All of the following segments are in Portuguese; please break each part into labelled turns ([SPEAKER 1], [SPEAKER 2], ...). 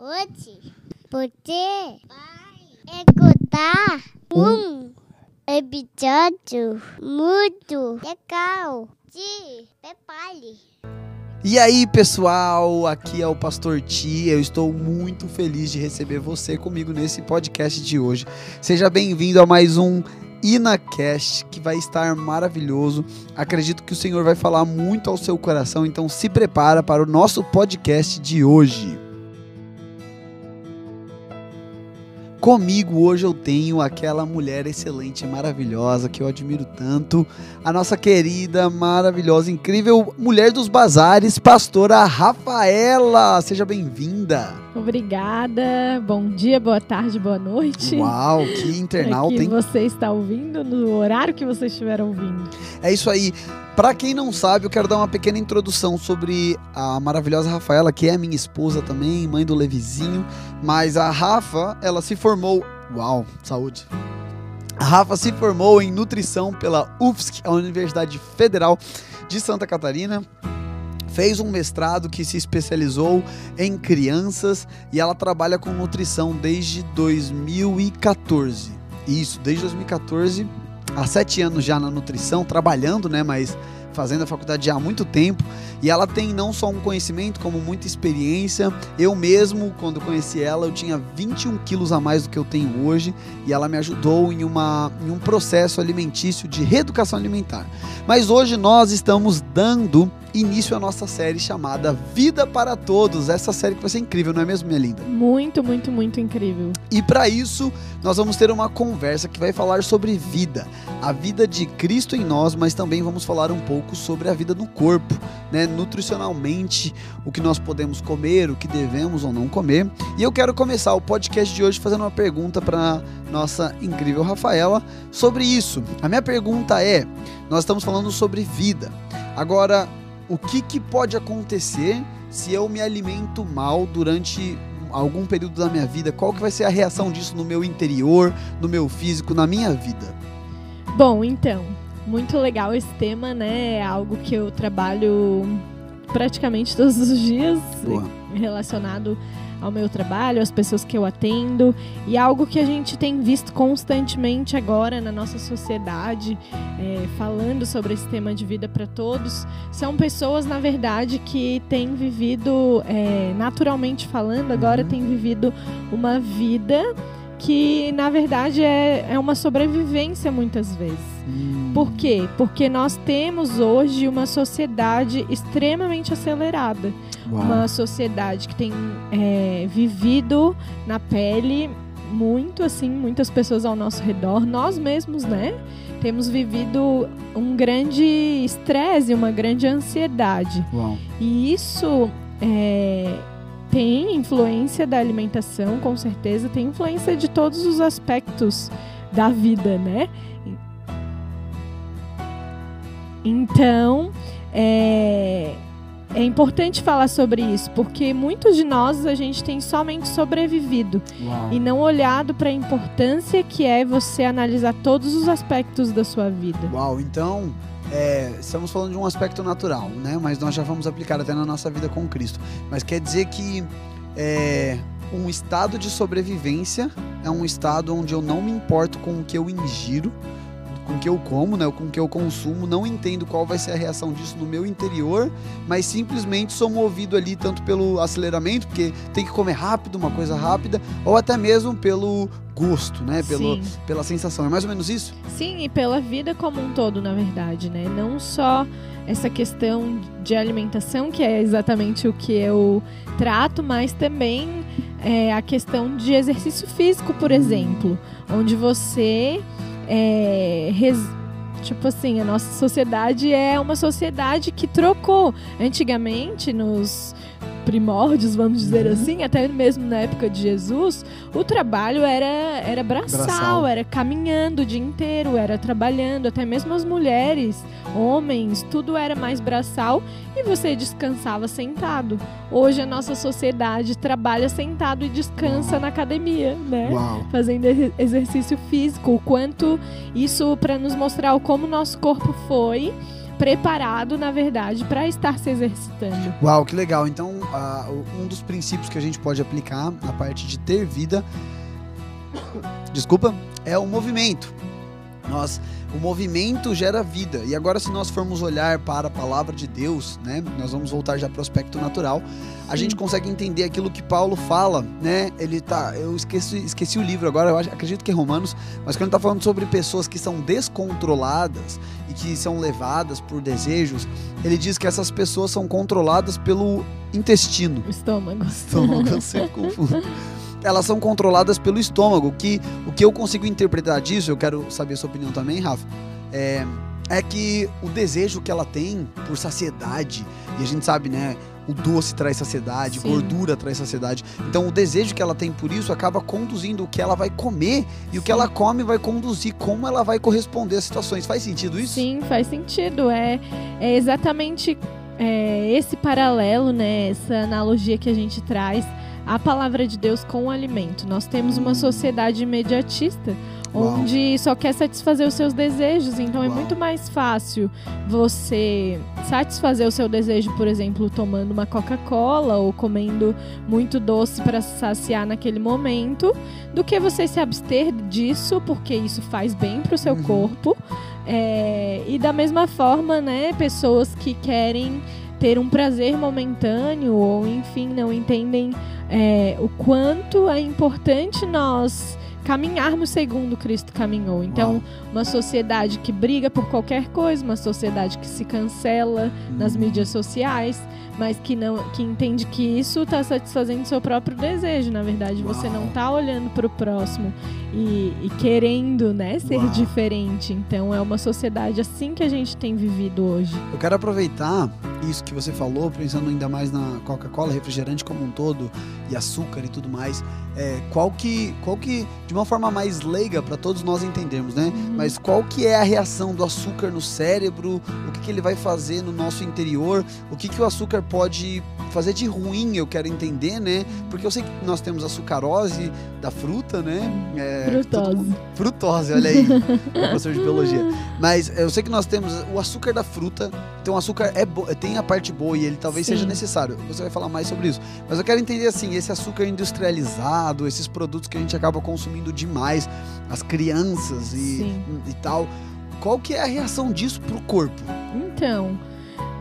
[SPEAKER 1] Hoje você vai escutar um episódio muito legal de Prepare.
[SPEAKER 2] E aí, pessoal, aqui é o Pastor Ti. Eu estou muito feliz de receber você comigo nesse podcast de hoje. Seja bem-vindo a mais um InaCast, que vai estar maravilhoso. Acredito que o Senhor vai falar muito ao seu coração, então se prepara para o nosso podcast de hoje. Comigo hoje eu tenho aquela mulher excelente, maravilhosa, que eu admiro tanto, a nossa querida, maravilhosa, incrível mulher dos bazares, pastora Rafaela. Seja bem-vinda.
[SPEAKER 3] Obrigada. Bom dia, boa tarde, boa noite.
[SPEAKER 2] Uau, que internauta,
[SPEAKER 3] é que
[SPEAKER 2] hein?
[SPEAKER 3] você está ouvindo no horário que você estiver ouvindo.
[SPEAKER 2] É isso aí. Para quem não sabe, eu quero dar uma pequena introdução sobre a maravilhosa Rafaela, que é minha esposa também, mãe do Levizinho. Mas a Rafa, ela se formou. Uau, saúde! A Rafa se formou em nutrição pela UFSC, a Universidade Federal de Santa Catarina. Fez um mestrado que se especializou em crianças e ela trabalha com nutrição desde 2014. Isso, desde 2014 há sete anos já na nutrição, trabalhando, né? Mas fazendo a faculdade já há muito tempo. E ela tem não só um conhecimento, como muita experiência. Eu mesmo, quando conheci ela, eu tinha 21 quilos a mais do que eu tenho hoje. E ela me ajudou em, uma, em um processo alimentício de reeducação alimentar. Mas hoje nós estamos dando início à nossa série chamada Vida para Todos. Essa série que vai ser incrível, não é mesmo, minha linda?
[SPEAKER 3] Muito, muito, muito incrível.
[SPEAKER 2] E para isso, nós vamos ter uma conversa que vai falar sobre vida, a vida de Cristo em nós, mas também vamos falar um pouco sobre a vida no corpo, né, nutricionalmente, o que nós podemos comer, o que devemos ou não comer. E eu quero começar o podcast de hoje fazendo uma pergunta para nossa incrível Rafaela sobre isso. A minha pergunta é: nós estamos falando sobre vida. Agora, o que, que pode acontecer se eu me alimento mal durante algum período da minha vida? Qual que vai ser a reação disso no meu interior, no meu físico, na minha vida?
[SPEAKER 3] Bom, então, muito legal esse tema, né? É algo que eu trabalho praticamente todos os dias
[SPEAKER 2] Boa.
[SPEAKER 3] Relacionado ao meu trabalho, às pessoas que eu atendo, e algo que a gente tem visto constantemente agora na nossa sociedade, é, falando sobre esse tema de vida para todos, são pessoas, na verdade, que têm vivido, é, naturalmente falando, agora têm vivido uma vida que, na verdade, é, é uma sobrevivência muitas vezes.
[SPEAKER 2] Hum,
[SPEAKER 3] Por quê? Porque nós temos hoje uma sociedade extremamente acelerada
[SPEAKER 2] uau.
[SPEAKER 3] uma sociedade que tem é, vivido na pele muito assim, muitas pessoas ao nosso redor, nós mesmos, né? Temos vivido um grande estresse, uma grande ansiedade.
[SPEAKER 2] Uau.
[SPEAKER 3] E isso é, tem influência da alimentação, com certeza, tem influência de todos os aspectos da vida, né? Então, é, é importante falar sobre isso, porque muitos de nós a gente tem somente sobrevivido
[SPEAKER 2] Uau.
[SPEAKER 3] e não olhado para a importância que é você analisar todos os aspectos da sua vida.
[SPEAKER 2] Uau, então é, estamos falando de um aspecto natural, né? Mas nós já vamos aplicar até na nossa vida com Cristo. Mas quer dizer que é, um estado de sobrevivência é um estado onde eu não me importo com o que eu ingiro, com o que eu como, né? Com o que eu consumo, não entendo qual vai ser a reação disso no meu interior, mas simplesmente sou movido ali tanto pelo aceleramento, porque tem que comer rápido, uma coisa rápida, ou até mesmo pelo gosto, né? Pelo,
[SPEAKER 3] Sim.
[SPEAKER 2] pela sensação. É mais ou menos isso?
[SPEAKER 3] Sim, e pela vida como um todo, na verdade, né? Não só essa questão de alimentação, que é exatamente o que eu trato, mas também é, a questão de exercício físico, por exemplo, onde você é, res- Tipo assim, a nossa sociedade é uma sociedade que trocou. Antigamente, nos primórdios, vamos dizer
[SPEAKER 2] Uhum.
[SPEAKER 3] assim, até mesmo na época de Jesus, o trabalho era, era braçal,
[SPEAKER 2] Braçal.
[SPEAKER 3] era caminhando o dia inteiro, era trabalhando, até mesmo as mulheres, homens, tudo era mais braçal e você descansava sentado. Hoje a nossa sociedade trabalha sentado e descansa na academia, né?
[SPEAKER 2] Uau.
[SPEAKER 3] Fazendo ex- exercício físico, o quanto isso para nos mostrar como o nosso corpo foi preparado, na verdade, para estar se exercitando.
[SPEAKER 2] Uau, que legal. Então, uh, um dos princípios que a gente pode aplicar na parte de ter vida, desculpa, é o movimento. Nós, o movimento gera vida. E agora, se nós formos olhar para a palavra de Deus, né, nós vamos voltar já para o aspecto natural. A gente consegue entender aquilo que Paulo fala, né? Ele tá, eu esqueci, esqueci o livro agora, eu acredito que é Romanos, mas quando ele está falando sobre pessoas que são descontroladas e que são levadas por desejos, ele diz que essas pessoas são controladas pelo intestino.
[SPEAKER 3] Estômago.
[SPEAKER 2] Estômago, eu sempre confundo elas são controladas pelo estômago. Que, o que eu consigo interpretar disso, eu quero saber a sua opinião também, Rafa, é, é que o desejo que ela tem por saciedade, e a gente sabe, né? O doce traz saciedade, Sim. gordura traz saciedade. Então, o desejo que ela tem por isso acaba conduzindo o que ela vai comer e Sim. o que ela come vai conduzir como ela vai corresponder às situações. Faz sentido isso?
[SPEAKER 3] Sim, faz sentido. É, é exatamente é, esse paralelo, né? Essa analogia que a gente traz a palavra de Deus com o alimento. Nós temos uma sociedade imediatista onde Uau. só quer satisfazer os seus desejos. Então é Uau. é muito mais fácil você satisfazer o seu desejo, por exemplo, tomando uma Coca-Cola ou comendo muito doce para saciar naquele momento, do que você se abster disso, porque isso faz bem para o seu uhum. corpo. É, e da mesma forma, né, pessoas que querem ter um prazer momentâneo ou enfim não entendem é, o quanto é importante nós caminharmos segundo Cristo caminhou. Então, uma sociedade que briga por qualquer coisa, uma sociedade que se cancela nas uhum. mídias sociais, mas que não que entende que isso está satisfazendo seu próprio desejo. Na verdade, Uau. você não está olhando para o próximo e, e, querendo, né, ser Uau. diferente. Então, é uma sociedade assim que a gente tem vivido hoje.
[SPEAKER 2] Eu quero aproveitar isso que você falou, pensando ainda mais na Coca-Cola, refrigerante como um todo e açúcar e tudo mais. É, qual que, qual que, de uma forma mais leiga para todos nós entendermos, né? Uhum. Mas qual que é a reação do açúcar no cérebro? O que, que ele vai fazer no nosso interior? O que, que o açúcar pode fazer de ruim, eu quero entender, né? Porque eu sei que nós temos a sucarose da fruta, né?
[SPEAKER 3] É, frutose.
[SPEAKER 2] frutose, olha aí, professor de biologia. Mas eu sei que nós temos o açúcar da fruta, então o açúcar é tem a parte boa e ele talvez Sim. seja necessário. Você vai falar mais sobre isso. Mas eu quero entender assim, esse açúcar industrializado, esses produtos que a gente acaba consumindo demais, as crianças e, e tal. Qual que é a reação disso pro corpo?
[SPEAKER 3] Então,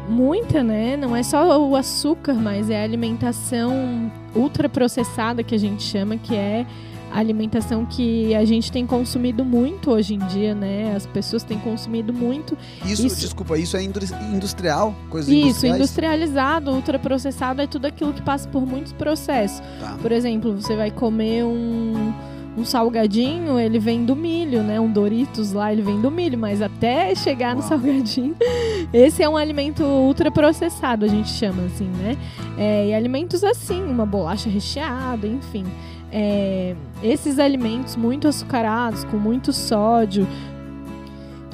[SPEAKER 3] muita, né? Não é só o açúcar, mas é a alimentação ultraprocessada que a gente chama, que é a alimentação que a gente tem consumido muito hoje em dia, né? As pessoas têm consumido muito.
[SPEAKER 2] Isso, isso... desculpa, isso é industrial?
[SPEAKER 3] Coisa isso, industrializado, ultraprocessado é tudo aquilo que passa por muitos processos. Tá. Por exemplo, você vai comer um um salgadinho, ele vem do milho, né? Um Doritos lá, ele vem do milho, mas até chegar no salgadinho, esse é um alimento ultraprocessado, a gente chama assim, né? É, e alimentos assim, uma bolacha recheada, enfim. É, esses alimentos muito açucarados, com muito sódio,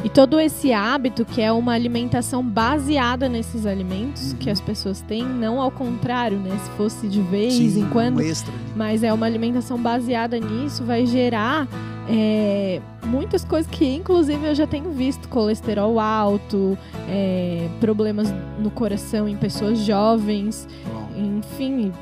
[SPEAKER 3] e todo esse hábito, que é uma alimentação baseada nesses alimentos uhum. que as pessoas têm, não ao contrário, né? Se fosse de vez Sim, em quando. Um extra. Mas é uma alimentação baseada nisso, vai gerar é, muitas coisas que, inclusive, eu já tenho visto: colesterol alto, é, problemas no coração em pessoas jovens, enfim,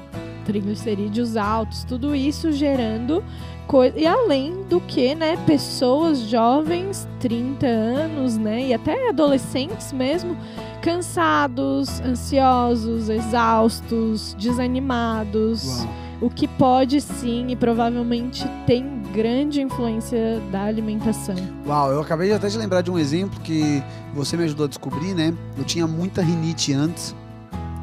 [SPEAKER 3] triglicerídeos altos, tudo isso gerando coisa. E além do que, né, pessoas jovens, 30 anos, né, e até adolescentes mesmo, cansados, ansiosos, exaustos, desanimados. Uau. O que pode sim e provavelmente tem grande influência da alimentação.
[SPEAKER 2] Uau, eu acabei até de lembrar de um exemplo que você me ajudou a descobrir, né? Eu tinha muita rinite antes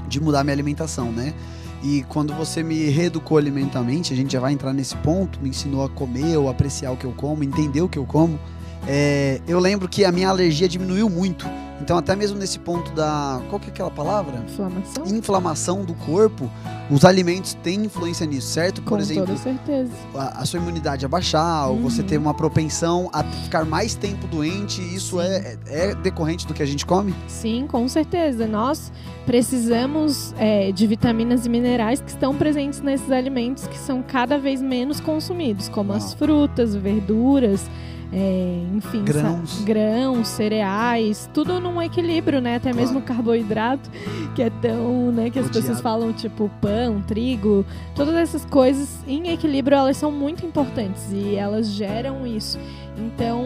[SPEAKER 2] de mudar minha alimentação, né? E quando você me reeducou alimentarmente, a gente já vai entrar nesse ponto, me ensinou a comer ou apreciar o que eu como, entender o que eu como. É, eu lembro que a minha alergia diminuiu muito. Então, até mesmo nesse ponto da. Qual que é aquela palavra?
[SPEAKER 3] Inflamação.
[SPEAKER 2] Inflamação do corpo. Os alimentos têm influência nisso, certo?
[SPEAKER 3] Por Com exemplo, toda certeza.
[SPEAKER 2] A, a, sua imunidade abaixar, uhum. ou você ter uma propensão a ficar mais tempo doente, isso é, é, é, decorrente do que a gente come?
[SPEAKER 3] Sim, com certeza. Nós precisamos é, de vitaminas e minerais que estão presentes nesses alimentos que são cada vez menos consumidos, como Uau. as frutas, verduras é, enfim,
[SPEAKER 2] Grãos.
[SPEAKER 3] grãos, cereais, tudo num equilíbrio, né? Até mesmo o carboidrato, que é tão, né, que as
[SPEAKER 2] Odiado.
[SPEAKER 3] pessoas falam, tipo, pão, trigo, todas essas coisas em equilíbrio, elas são muito importantes e elas geram isso. Então,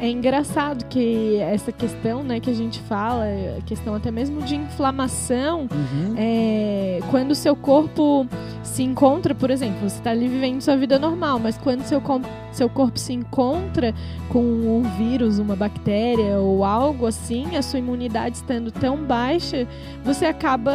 [SPEAKER 3] é engraçado que essa questão, né, que a gente fala, a questão até mesmo de inflamação,
[SPEAKER 2] Uhum.
[SPEAKER 3] é, quando o seu corpo se encontra, por exemplo, você está ali vivendo sua vida normal, mas quando seu, seu corpo se encontra com um vírus, uma bactéria ou algo assim, a sua imunidade estando tão baixa, você acaba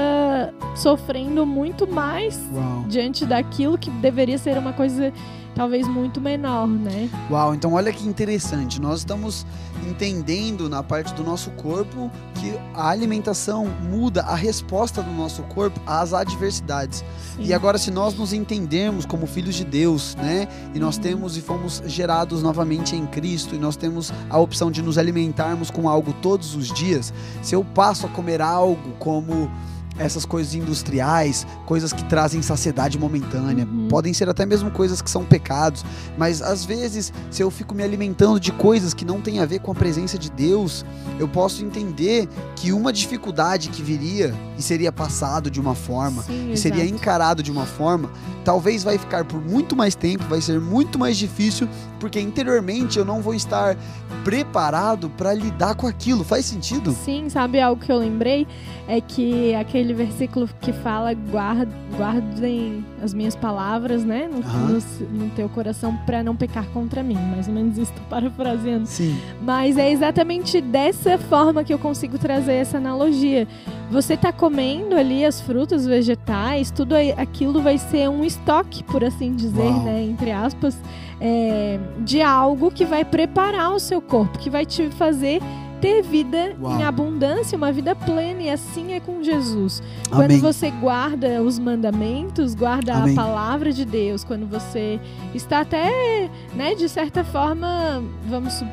[SPEAKER 3] sofrendo muito mais
[SPEAKER 2] Uau.
[SPEAKER 3] diante daquilo que deveria ser uma coisa talvez muito menor, né?
[SPEAKER 2] Uau, então olha que interessante. Nós estamos entendendo na parte do nosso corpo que a alimentação muda a resposta do nosso corpo às adversidades.
[SPEAKER 3] Sim.
[SPEAKER 2] E agora, se nós nos entendermos como filhos de Deus, né? E nós
[SPEAKER 3] Uhum.
[SPEAKER 2] temos e fomos gerados novamente em Cristo, e nós temos a opção de nos alimentarmos com algo todos os dias, se eu passo a comer algo como essas coisas industriais, coisas que trazem saciedade momentânea,
[SPEAKER 3] Uhum.
[SPEAKER 2] podem ser até mesmo coisas que são pecados, mas às vezes, se eu fico me alimentando de coisas que não têm a ver com a presença de Deus, eu posso entender que uma dificuldade que viria e seria passado de uma forma,
[SPEAKER 3] Sim,
[SPEAKER 2] e seria
[SPEAKER 3] exato.
[SPEAKER 2] encarado de uma forma, talvez vai ficar por muito mais tempo, vai ser muito mais difícil, porque interiormente eu não vou estar preparado para lidar com aquilo. Faz sentido?
[SPEAKER 3] Sim, sabe algo que eu lembrei? É que aquele versículo que fala guard, guardem as minhas palavras, né? No, no- no teu coração para não pecar contra mim. Mais ou menos isso, parafraseando.
[SPEAKER 2] Sim.
[SPEAKER 3] Mas é exatamente dessa forma que eu consigo trazer essa analogia. Você tá comendo ali as frutas, os vegetais, tudo aquilo vai ser um estoque, por assim dizer,
[SPEAKER 2] Uau.
[SPEAKER 3] né? Entre aspas, é, de algo que vai preparar o seu corpo, que vai te fazer ter vida
[SPEAKER 2] Uau.
[SPEAKER 3] em abundância, uma vida plena, e assim é com Jesus. Quando
[SPEAKER 2] Amém.
[SPEAKER 3] você guarda os mandamentos, guarda
[SPEAKER 2] Amém.
[SPEAKER 3] a palavra de Deus, quando você está até, né, de certa forma, vamos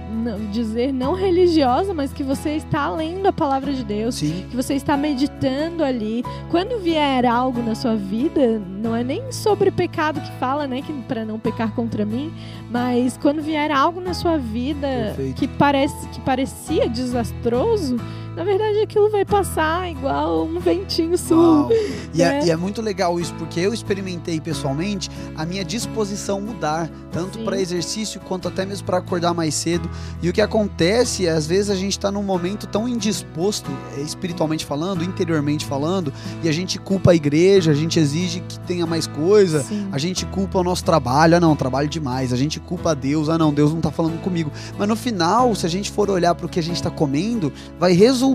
[SPEAKER 3] dizer, não religiosa, mas que você está lendo a palavra de Deus,
[SPEAKER 2] Sim.
[SPEAKER 3] que você está meditando ali. Quando vier algo na sua vida, não é nem sobre pecado que fala, né, que para não pecar contra mim, mas quando vier algo na sua vida
[SPEAKER 2] Perfeito.
[SPEAKER 3] que parece que parecia desastroso, na verdade aquilo vai passar igual um ventinho sul.
[SPEAKER 2] E, é,
[SPEAKER 3] né?
[SPEAKER 2] e é muito legal isso, porque eu experimentei pessoalmente a minha disposição mudar, tanto para exercício quanto até mesmo para acordar mais cedo. E o que acontece é, às vezes, a gente está num momento tão indisposto, eh, espiritualmente falando, interiormente falando, e a gente culpa a igreja, a gente exige que tenha mais coisa.
[SPEAKER 3] Sim.
[SPEAKER 2] A gente culpa o nosso trabalho, ah não, trabalho demais. A gente culpa a Deus, ah não, Deus não tá falando comigo. Mas no final, se a gente for olhar para o que a gente tá comendo, vai resultar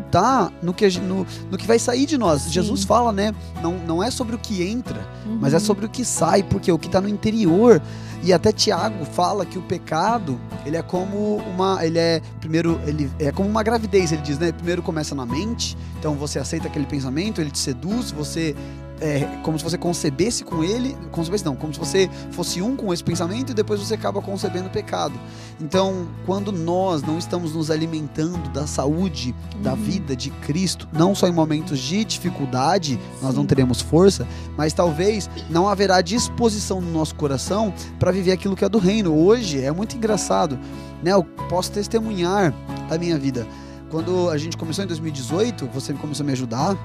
[SPEAKER 2] no que, no, no que vai sair de nós.
[SPEAKER 3] Sim.
[SPEAKER 2] Jesus fala, né? Não, não é sobre o que entra,
[SPEAKER 3] Uhum.
[SPEAKER 2] mas é sobre o que sai, porque o que tá no interior. E até Tiago fala que o pecado, ele é como uma, ele é primeiro, ele é como uma gravidez, ele diz, né? Primeiro começa na mente, então você aceita aquele pensamento, ele te seduz, você é como se você concebesse com ele, concebesse não, como se você fosse um com esse pensamento e depois você acaba concebendo o pecado. Então, quando nós não estamos nos alimentando da saúde, da
[SPEAKER 3] Uhum.
[SPEAKER 2] vida de Cristo, não só em momentos de dificuldade, nós não teremos força, mas talvez não haverá disposição no nosso coração para viver aquilo que é do reino. Hoje é muito engraçado, né? Eu posso testemunhar a minha vida. Quando a gente começou em 2018, você começou a me ajudar.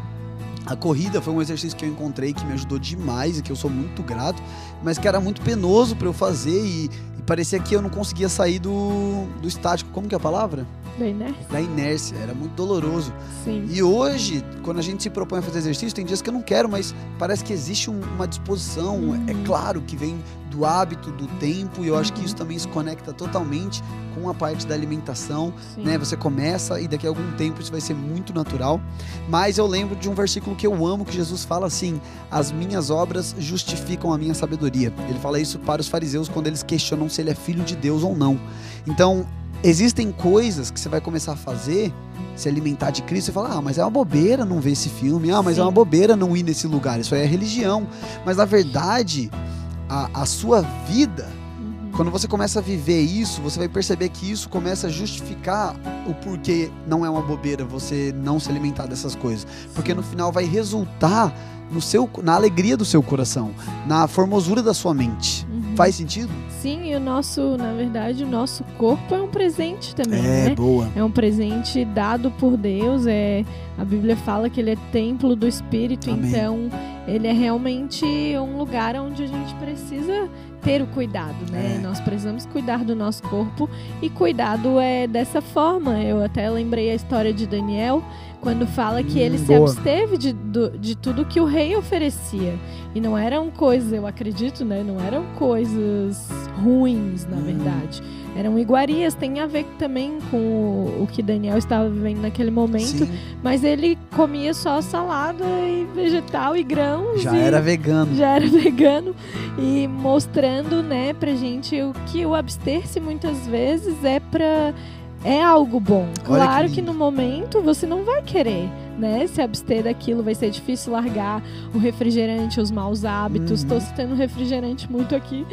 [SPEAKER 2] A corrida foi um exercício que eu encontrei que me ajudou demais e que eu sou muito grato, mas que era muito penoso para eu fazer e, e parecia que eu não conseguia sair do, do estático. Como que é a palavra?
[SPEAKER 3] Bem, né?
[SPEAKER 2] Da inércia. Era muito doloroso.
[SPEAKER 3] Sim.
[SPEAKER 2] E hoje, quando a gente se propõe a fazer exercício, tem dias que eu não quero, mas parece que existe um- uma disposição.
[SPEAKER 3] Uhum.
[SPEAKER 2] É claro que vem do hábito, do tempo, e eu acho que
[SPEAKER 3] Uhum.
[SPEAKER 2] isso também se conecta totalmente com a parte da alimentação.
[SPEAKER 3] Sim.
[SPEAKER 2] Né? Você começa e daqui a algum tempo isso vai ser muito natural. Mas eu lembro de um versículo que eu amo, que Jesus fala assim: As minhas obras justificam a minha sabedoria. Ele fala isso para os fariseus quando eles questionam se ele é filho de Deus ou não. Então, existem coisas que você vai começar a fazer, se alimentar de Cristo, e fala: Ah, mas é uma bobeira não ver esse filme. Ah, mas é
[SPEAKER 3] Sim.
[SPEAKER 2] uma bobeira não ir nesse lugar. Isso aí é religião. Mas na verdade, a, a sua vida
[SPEAKER 3] Uhum.
[SPEAKER 2] quando você começa a viver isso, você vai perceber que isso começa a justificar o porquê não é uma bobeira você não se alimentar dessas coisas. Porque no final vai resultar no seu, na alegria do seu coração, na formosura da sua mente. Faz sentido?
[SPEAKER 3] Sim, e o nosso, na verdade, o nosso corpo é um presente também,
[SPEAKER 2] É,
[SPEAKER 3] né?
[SPEAKER 2] boa.
[SPEAKER 3] É um presente dado por Deus. É, a Bíblia fala que ele é templo do Espírito,
[SPEAKER 2] Amém.
[SPEAKER 3] então ele é realmente um lugar onde a gente precisa ter o cuidado, né?
[SPEAKER 2] É.
[SPEAKER 3] Nós precisamos cuidar do nosso corpo e cuidado é dessa forma. Eu até lembrei a história de Daniel quando fala que
[SPEAKER 2] Hum,
[SPEAKER 3] ele se absteve de, de tudo que o rei oferecia. E não eram coisas, eu acredito, né? Não eram coisas ruins, na
[SPEAKER 2] Hum.
[SPEAKER 3] verdade. Eram iguarias, tem a ver também com o, o que Daniel estava vivendo naquele momento.
[SPEAKER 2] Sim,
[SPEAKER 3] Mas ele comia só salada e vegetal e grãos.
[SPEAKER 2] já
[SPEAKER 3] e
[SPEAKER 2] era vegano.
[SPEAKER 3] já era vegano e mostrando, né, pra gente o que o abster-se muitas vezes é pra é algo bom.
[SPEAKER 2] Olha que
[SPEAKER 3] Claro que,
[SPEAKER 2] lindo.
[SPEAKER 3] no momento você não vai querer, né, se abster daquilo, vai ser difícil largar o refrigerante, os maus hábitos.
[SPEAKER 2] Uhum.
[SPEAKER 3] Tô citando refrigerante muito aqui,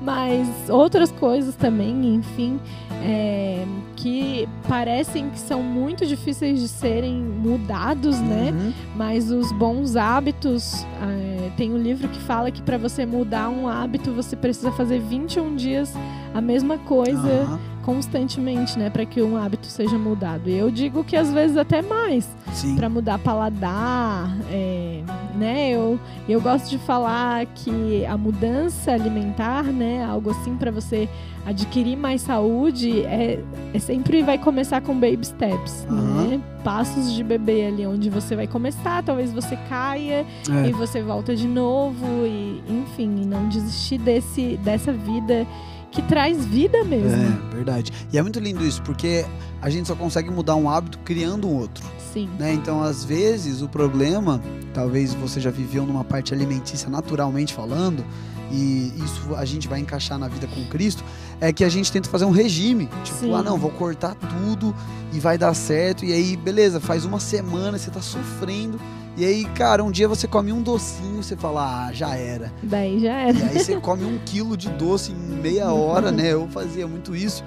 [SPEAKER 3] mas outras coisas também, enfim, é, que parecem que são muito difíceis de serem mudados, né?
[SPEAKER 2] Uhum.
[SPEAKER 3] Mas os bons hábitos, é, tem um livro que fala que para você mudar um hábito, você precisa fazer 21 dias a mesma coisa
[SPEAKER 2] Aham,
[SPEAKER 3] constantemente, né, para que um hábito seja mudado. E eu digo que às vezes até mais, para mudar paladar, é, né? Eu, eu gosto de falar que a mudança alimentar, né, algo assim para você adquirir mais saúde, é, é sempre vai começar com baby steps,
[SPEAKER 2] Aham.
[SPEAKER 3] né? Passos de bebê ali onde você vai começar, talvez você caia
[SPEAKER 2] É.
[SPEAKER 3] e você volta de novo e enfim, não desistir desse dessa vida que traz vida mesmo.
[SPEAKER 2] É, verdade. E é muito lindo isso, porque a gente só consegue mudar um hábito criando um outro.
[SPEAKER 3] Sim.
[SPEAKER 2] né? Então, às vezes, o problema, talvez você já viveu numa parte alimentícia naturalmente falando, e isso a gente vai encaixar na vida com Cristo, é que a gente tenta fazer um regime. Tipo,
[SPEAKER 3] Sim.
[SPEAKER 2] ah, não, vou cortar tudo e vai dar certo. E aí, beleza, faz uma semana, você tá sofrendo. E aí, cara, um dia você come um docinho, você fala, ah, já era.
[SPEAKER 3] Daí já era.
[SPEAKER 2] E aí você come um quilo de doce em meia hora, né? Eu fazia muito isso.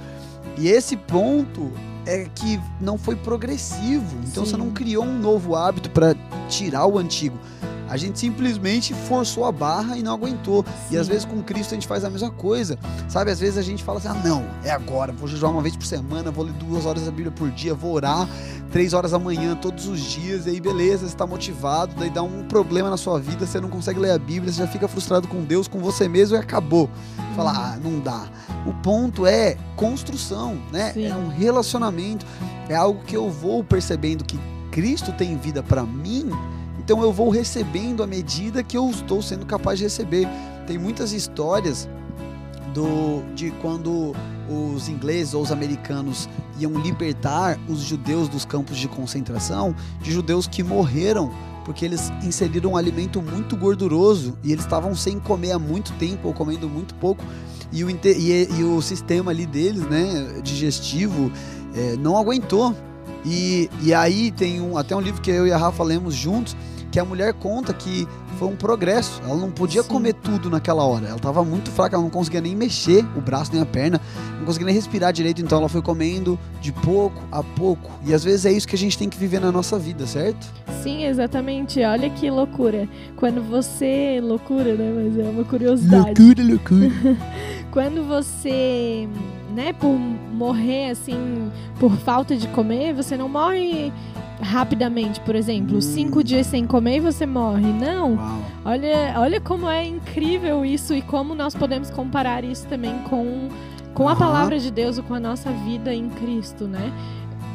[SPEAKER 2] E esse ponto é que não foi progressivo. Então
[SPEAKER 3] Sim.
[SPEAKER 2] você não criou um novo hábito para tirar o antigo. A gente simplesmente forçou a barra e não aguentou. E
[SPEAKER 3] Sim.
[SPEAKER 2] às vezes com Cristo a gente faz a mesma coisa. Sabe? Às vezes a gente fala assim: ah, não, é agora, vou jejuar uma vez por semana, vou ler duas horas da Bíblia por dia, vou orar três horas da manhã todos os dias. E aí, beleza, você tá motivado. Daí dá um problema na sua vida, você não consegue ler a Bíblia, você já fica frustrado com Deus, com você mesmo e acabou. Fala, ah, não dá. O ponto é construção, né?
[SPEAKER 3] Sim.
[SPEAKER 2] É um relacionamento, é algo que eu vou percebendo que Cristo tem vida para mim, então eu vou recebendo à medida que eu estou sendo capaz de receber. Tem muitas histórias do de quando os ingleses ou os americanos iam libertar os judeus dos campos de concentração, de judeus que morreram porque eles inseriram um alimento muito gorduroso e eles estavam sem comer há muito tempo ou comendo muito pouco e o, e, e o sistema ali deles, né, digestivo, eh, não aguentou. E, e aí tem um, até um livro que eu e a Rafa lemos juntos, que a mulher conta que foi um progresso. Ela não podia
[SPEAKER 3] Sim.
[SPEAKER 2] comer tudo naquela hora. Ela estava muito fraca, ela não conseguia nem mexer o braço nem a perna, não conseguia nem respirar direito, então ela foi comendo de pouco a pouco. E às vezes é isso que a gente tem que viver na nossa vida, certo?
[SPEAKER 3] Sim, exatamente. Olha que loucura. Quando você. Loucura, né? Mas é uma curiosidade.
[SPEAKER 2] loucura.
[SPEAKER 3] Quando você, né, por morrer assim, por falta de comer, você não morre rapidamente, por exemplo, cinco dias sem comer e você morre. Não.
[SPEAKER 2] Uau.
[SPEAKER 3] Olha, olha como é incrível isso e como nós podemos comparar isso também com, com a palavra de Deus ou com a nossa vida em Cristo, né?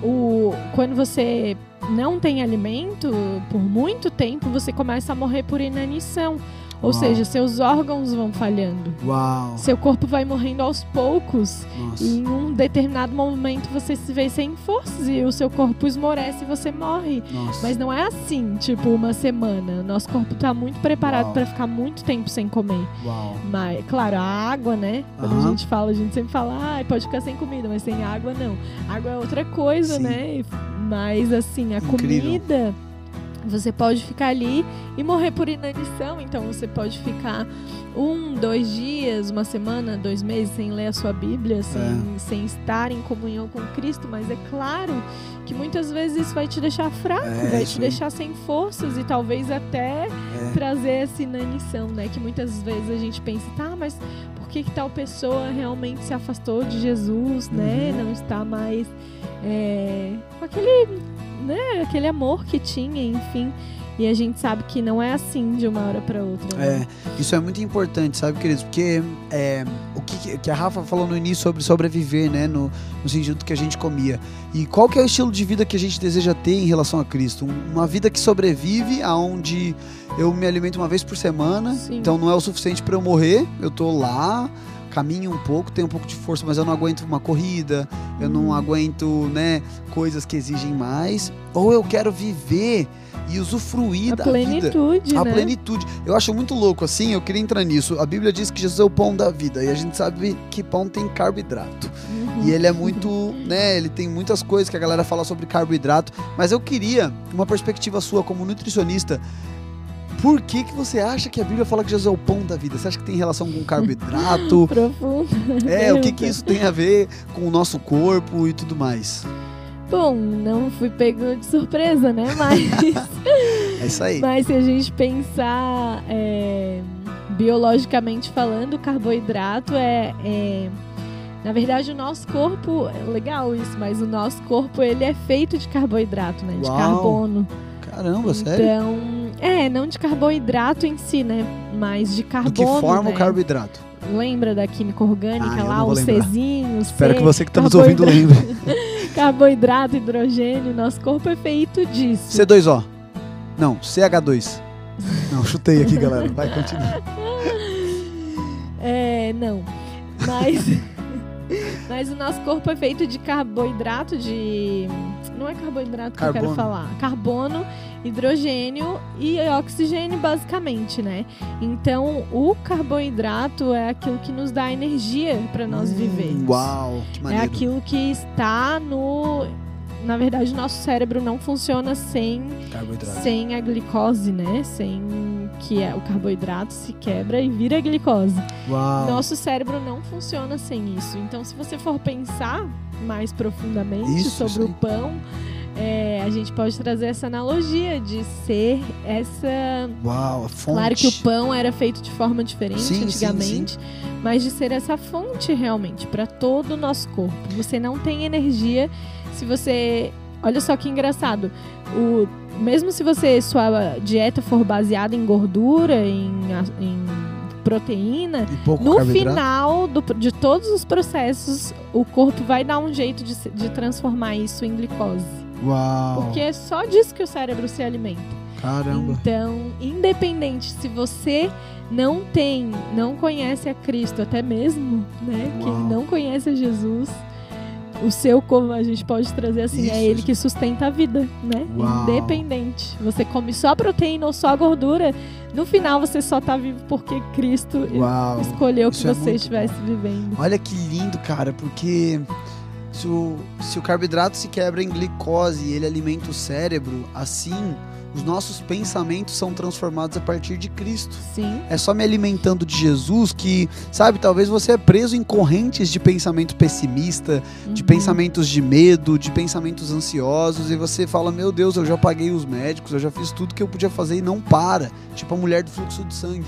[SPEAKER 3] O, quando você não tem alimento por muito tempo, você começa a morrer por inanição. Ou
[SPEAKER 2] Uau.
[SPEAKER 3] seja, seus órgãos vão falhando.
[SPEAKER 2] Uau.
[SPEAKER 3] Seu corpo vai morrendo aos poucos.
[SPEAKER 2] Nossa.
[SPEAKER 3] E em um determinado momento você se vê sem forças e o seu corpo esmorece e você morre.
[SPEAKER 2] Nossa.
[SPEAKER 3] Mas não é assim, tipo, uma semana. Nosso corpo tá muito preparado
[SPEAKER 2] Uau.
[SPEAKER 3] pra ficar muito tempo sem comer.
[SPEAKER 2] Uau.
[SPEAKER 3] Mas, claro, a água, né? Quando
[SPEAKER 2] Aham.
[SPEAKER 3] a gente fala, a gente sempre fala, ah, pode ficar sem comida, mas sem água não. Água é outra coisa,
[SPEAKER 2] Sim.
[SPEAKER 3] né? Mas assim, a
[SPEAKER 2] Incrível.
[SPEAKER 3] comida Você pode ficar ali e morrer por inanição, então você pode ficar um, dois dias, uma semana, dois meses sem ler a sua Bíblia, sem,
[SPEAKER 2] É.
[SPEAKER 3] sem estar em comunhão com Cristo, mas é claro que muitas vezes isso vai te deixar fraco,
[SPEAKER 2] É,
[SPEAKER 3] vai te deixar sem forças e talvez até
[SPEAKER 2] É.
[SPEAKER 3] trazer essa inanição, né? Que muitas vezes a gente pensa, tá, mas por que, que tal pessoa realmente se afastou de Jesus, né?
[SPEAKER 2] Uhum.
[SPEAKER 3] Não está mais é, com aquele, né? Aquele amor que tinha, enfim. E a gente sabe que não é assim de uma hora para outra. né?
[SPEAKER 2] É, isso é muito importante, sabe, queridos? Porque é, o que, que a Rafa falou no início sobre sobreviver, né? No, no sentido que a gente comia. E qual que é o estilo de vida que a gente deseja ter em relação a Cristo? Um- Uma vida que sobrevive, aonde eu me alimento uma vez por semana,
[SPEAKER 3] Sim.
[SPEAKER 2] então não é o suficiente para eu morrer. Eu tô lá, caminho um pouco, tenho um pouco de força, mas eu não aguento uma corrida, eu não aguento, né, coisas que exigem mais. Ou eu quero viver e usufruir
[SPEAKER 3] A
[SPEAKER 2] da vida.
[SPEAKER 3] plenitude,
[SPEAKER 2] A
[SPEAKER 3] né?
[SPEAKER 2] plenitude. Eu acho muito louco assim, eu queria entrar nisso. A Bíblia diz que Jesus é o pão da vida e a gente sabe que pão tem carboidrato.
[SPEAKER 3] Uhum.
[SPEAKER 2] E ele é muito, né, ele tem muitas coisas que a galera fala sobre carboidrato, mas eu queria uma perspectiva sua como nutricionista. Por que que você acha que a Bíblia fala que Jesus é o pão da vida? Você acha que tem relação com carboidrato?
[SPEAKER 3] Profundo.
[SPEAKER 2] é, o que que isso tem a ver com o nosso corpo e tudo mais?
[SPEAKER 3] Bom, não fui pego de surpresa, né? Mas,
[SPEAKER 2] É isso aí.
[SPEAKER 3] mas se a gente pensar é, biologicamente falando, o carboidrato é, é- Na verdade, o nosso corpo. É legal isso, mas o nosso corpo ele é feito de carboidrato, né? De
[SPEAKER 2] Uau,
[SPEAKER 3] carbono.
[SPEAKER 2] Caramba, sério?
[SPEAKER 3] Então. É, não de carboidrato em si, né? Mas de
[SPEAKER 2] Do
[SPEAKER 3] carbono.
[SPEAKER 2] que forma
[SPEAKER 3] né?
[SPEAKER 2] o carboidrato?
[SPEAKER 3] Lembra da química orgânica
[SPEAKER 2] Ah,
[SPEAKER 3] lá,
[SPEAKER 2] não vou
[SPEAKER 3] o
[SPEAKER 2] lembrar.
[SPEAKER 3] Czinho, o
[SPEAKER 2] Espero
[SPEAKER 3] C,
[SPEAKER 2] que você que está nos ouvindo lembre.
[SPEAKER 3] carboidrato, hidrogênio, nosso corpo é feito disso.
[SPEAKER 2] C2O. Não, CH2. Não, chutei aqui, galera. Vai, continua.
[SPEAKER 3] É, não. Mas, mas o nosso corpo é feito de carboidrato, de. Não é carboidrato que eu
[SPEAKER 2] Carbono.
[SPEAKER 3] quero falar. Carbono, hidrogênio e oxigênio, basicamente, né? Então, o carboidrato é aquilo que nos dá energia para nós
[SPEAKER 2] Hum,
[SPEAKER 3] vivermos.
[SPEAKER 2] Uau, que
[SPEAKER 3] É
[SPEAKER 2] maneiro.
[SPEAKER 3] aquilo que está no. Na verdade, o nosso cérebro não funciona sem sem a glicose, né? Sem que é o carboidrato se quebra e vira glicose.
[SPEAKER 2] Uau.
[SPEAKER 3] Nosso cérebro não funciona sem isso. Então, se você for pensar mais profundamente
[SPEAKER 2] Isso,
[SPEAKER 3] sobre
[SPEAKER 2] aí.
[SPEAKER 3] o pão, é, a gente pode trazer essa analogia de ser essa.
[SPEAKER 2] Uau.
[SPEAKER 3] Claro que o pão era feito de forma diferente
[SPEAKER 2] Sim, sim,
[SPEAKER 3] antigamente, mas de ser essa fonte realmente para todo o nosso corpo. Você não tem energia se você. Olha só que engraçado. O, mesmo se você sua dieta for baseada em gordura, em, em proteína, no final do- de todos os processos, o corpo vai dar um jeito de, de transformar isso em glicose.
[SPEAKER 2] Uau.
[SPEAKER 3] Porque é só disso que o cérebro se alimenta.
[SPEAKER 2] Caramba.
[SPEAKER 3] Então, independente se você não tem, não conhece a Cristo, até mesmo, né?
[SPEAKER 2] Uau.
[SPEAKER 3] Quem não conhece a Jesus, o seu corpo, a gente pode trazer assim,
[SPEAKER 2] Isso,
[SPEAKER 3] é ele que sustenta a vida, né?
[SPEAKER 2] Uau.
[SPEAKER 3] Independente. Você come só proteína ou só gordura, no final você só tá vivo porque Cristo
[SPEAKER 2] Uau.
[SPEAKER 3] escolheu que
[SPEAKER 2] Isso é
[SPEAKER 3] você
[SPEAKER 2] muito
[SPEAKER 3] estivesse vivendo.
[SPEAKER 2] Olha que lindo, cara, porque se o, se o carboidrato se quebra em glicose e ele alimenta o cérebro, assim os nossos pensamentos são transformados a partir de Cristo.
[SPEAKER 3] Sim.
[SPEAKER 2] É só me alimentando de Jesus que, sabe, talvez você é preso em correntes de pensamento pessimista, de
[SPEAKER 3] Uhum.
[SPEAKER 2] pensamentos de medo, de pensamentos ansiosos, e você fala: Meu Deus, eu já paguei os médicos, eu já fiz tudo que eu podia fazer e não para. Tipo a mulher do fluxo de sangue.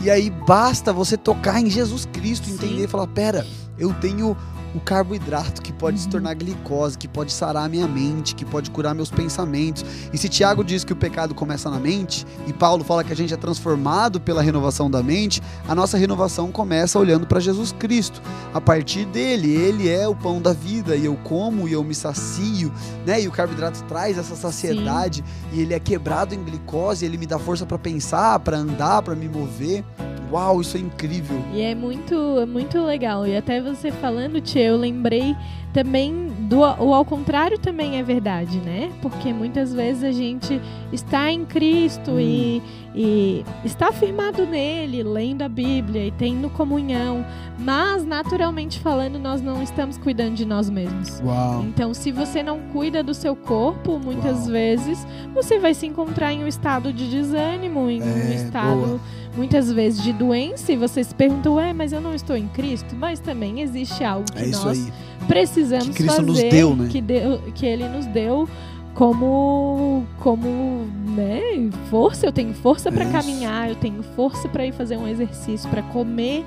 [SPEAKER 2] E aí basta você tocar em Jesus Cristo,
[SPEAKER 3] Sim.
[SPEAKER 2] entender e falar: Pera, eu tenho o carboidrato que pode se
[SPEAKER 3] Uhum.
[SPEAKER 2] tornar glicose, que pode sarar a minha mente, que pode curar meus pensamentos. E se Tiago diz que o pecado começa na mente, e Paulo fala que a gente é transformado pela renovação da mente, a nossa renovação começa olhando para Jesus Cristo. A partir dele, ele é o pão da vida, e eu como e eu me sacio, né? E o carboidrato traz essa saciedade, e ele é quebrado em glicose, ele me dá força para pensar, para andar, para me mover. Uau, isso é incrível.
[SPEAKER 3] E é muito, é muito legal. E até você falando, Tia, eu lembrei também do o ao contrário também é verdade, né? Porque muitas vezes a gente está em Cristo
[SPEAKER 2] Hum.
[SPEAKER 3] e, e está firmado nele, lendo a Bíblia e tendo comunhão, mas naturalmente falando, nós não estamos cuidando de nós mesmos.
[SPEAKER 2] Uau.
[SPEAKER 3] Então, se você não cuida do seu corpo, muitas
[SPEAKER 2] Uau.
[SPEAKER 3] vezes você vai se encontrar em um estado de desânimo, em um
[SPEAKER 2] É,
[SPEAKER 3] estado
[SPEAKER 2] boa.
[SPEAKER 3] Muitas vezes de doença, e você se pergunta, ué, mas eu não estou em Cristo? Mas também existe algo que
[SPEAKER 2] É
[SPEAKER 3] nós
[SPEAKER 2] aí.
[SPEAKER 3] precisamos
[SPEAKER 2] Que Cristo
[SPEAKER 3] fazer,
[SPEAKER 2] nos deu, né?
[SPEAKER 3] que, deu, que Ele nos deu como, como né, força. Eu tenho força para
[SPEAKER 2] Isso.
[SPEAKER 3] caminhar, eu tenho força para ir fazer um exercício, para comer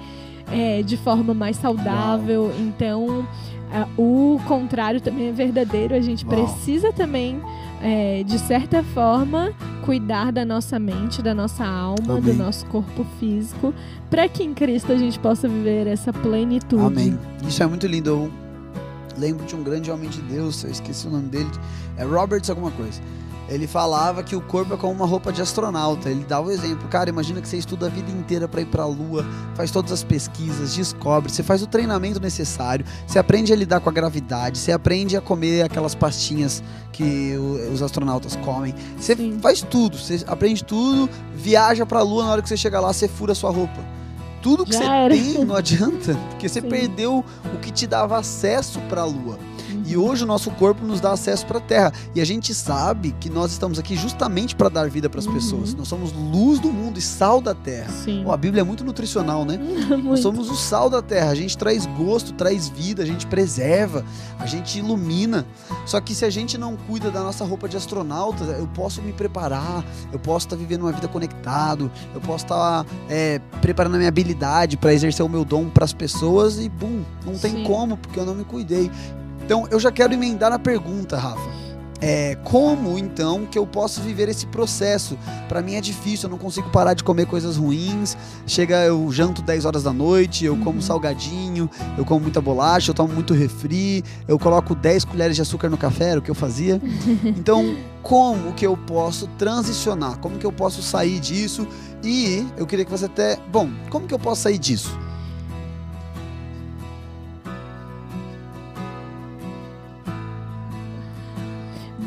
[SPEAKER 3] é, de forma mais saudável. Então, a- o contrário também é verdadeiro. A gente
[SPEAKER 2] Uau.
[SPEAKER 3] precisa também, é, de certa forma, cuidar da nossa mente, da nossa alma,
[SPEAKER 2] Amém.
[SPEAKER 3] do nosso corpo físico, para que em Cristo a gente possa viver essa plenitude.
[SPEAKER 2] Amém. Isso é muito lindo. Lembro de um grande homem de Deus, eu esqueci o nome dele, é Roberts alguma coisa. Ele falava que o corpo é como uma roupa de astronauta. Ele dava o exemplo. Cara, imagina que você estuda a vida inteira para ir para a lua, faz todas as pesquisas, descobre, você faz o treinamento necessário, você aprende a lidar com a gravidade, você aprende a comer aquelas pastinhas que os astronautas comem. Você
[SPEAKER 3] Sim.
[SPEAKER 2] faz tudo, você aprende tudo, viaja para a lua, na hora que você chegar lá, você fura a sua roupa. Tudo que
[SPEAKER 3] Já
[SPEAKER 2] você
[SPEAKER 3] era.
[SPEAKER 2] tem não adianta, porque você
[SPEAKER 3] Sim.
[SPEAKER 2] perdeu o que te dava acesso para a lua. E hoje o nosso corpo nos dá acesso para a Terra. E a gente sabe que nós estamos aqui justamente para dar vida para as
[SPEAKER 3] Uhum.
[SPEAKER 2] pessoas. Nós somos luz do mundo e sal da Terra.
[SPEAKER 3] Sim.
[SPEAKER 2] Pô, a Bíblia é muito nutricional, né? Nós
[SPEAKER 3] Muito.
[SPEAKER 2] somos o sal da terra. A gente traz gosto, traz vida, a gente preserva, a gente ilumina. Só que se a gente não cuida da nossa roupa de astronauta, eu posso me preparar, eu posso estar vivendo uma vida conectado, eu posso estar é, preparando a minha habilidade para exercer o meu dom para as pessoas e bum, não tem
[SPEAKER 3] Sim.
[SPEAKER 2] como porque eu não me cuidei. Então eu já quero emendar na pergunta, Rafa. É, como então que eu posso viver esse processo? Para mim é difícil, eu não consigo parar de comer coisas ruins. Chega, eu janto 10 horas da noite, eu como
[SPEAKER 3] Uhum.
[SPEAKER 2] salgadinho, eu como muita bolacha, eu tomo muito refri, eu coloco 10 colheres de açúcar no café, era o que eu fazia. Então, como que eu posso transicionar? Como que eu posso sair disso? E eu queria que você até. Bom, como que eu posso sair disso?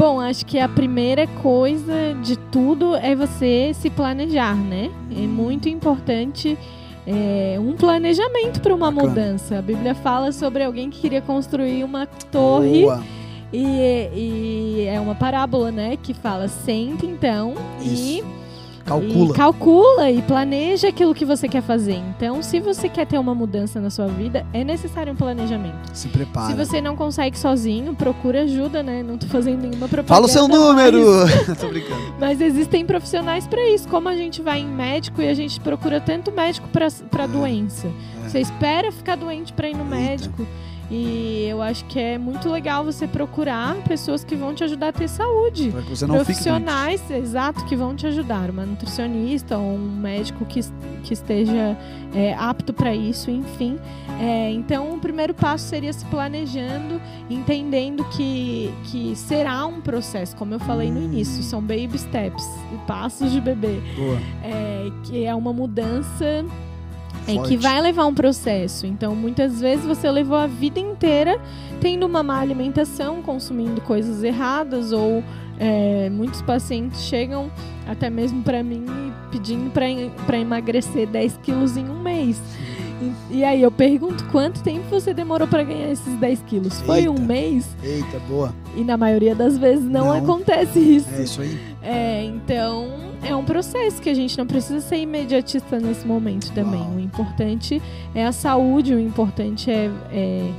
[SPEAKER 3] Bom, acho que a primeira coisa de tudo é você se planejar, né? É muito importante é, um planejamento para uma
[SPEAKER 2] Bacana.
[SPEAKER 3] mudança. A Bíblia fala sobre alguém que queria construir uma torre
[SPEAKER 2] Boa.
[SPEAKER 3] e, e é uma parábola, né? Que fala senta então e
[SPEAKER 2] Isso. Calcula.
[SPEAKER 3] E calcula e planeja aquilo que você quer fazer. Então, se você quer ter uma mudança na sua vida, é necessário um planejamento.
[SPEAKER 2] Se prepara.
[SPEAKER 3] Se você não consegue sozinho, procura ajuda, né? Não tô fazendo nenhuma propaganda.
[SPEAKER 2] Fala o seu
[SPEAKER 3] mas-
[SPEAKER 2] número! Tô brincando.
[SPEAKER 3] Mas existem profissionais para isso. Como a gente vai em médico e a gente procura tanto médico para doença.
[SPEAKER 2] É.
[SPEAKER 3] Você espera ficar doente para ir no
[SPEAKER 2] Eita.
[SPEAKER 3] médico. E eu acho que é muito legal você procurar pessoas que vão te ajudar a ter saúde
[SPEAKER 2] Pra que você não fique doente.
[SPEAKER 3] profissionais, exato, que vão te ajudar. Uma nutricionista ou um médico que, que esteja é, apto para isso, enfim. É, então, o primeiro passo seria se planejando, entendendo que, que será um processo, como eu falei no
[SPEAKER 2] Hum.
[SPEAKER 3] início, são baby steps, passos de bebê,
[SPEAKER 2] Boa.
[SPEAKER 3] é, que é uma mudança é
[SPEAKER 2] Forte.
[SPEAKER 3] que vai levar um processo. Então, muitas vezes você levou a vida inteira tendo uma má alimentação, consumindo coisas erradas, ou é, muitos pacientes chegam até mesmo para mim pedindo para emagrecer 10 quilos em um mês. E, e aí eu pergunto quanto tempo você demorou para ganhar esses 10 quilos? Foi
[SPEAKER 2] Eita.
[SPEAKER 3] um mês?
[SPEAKER 2] Eita, boa.
[SPEAKER 3] E na maioria das vezes não,
[SPEAKER 2] Não.
[SPEAKER 3] acontece isso.
[SPEAKER 2] É isso aí.
[SPEAKER 3] É, então é um processo que a gente não precisa ser imediatista nesse momento também. O importante é a saúde, o importante é, é-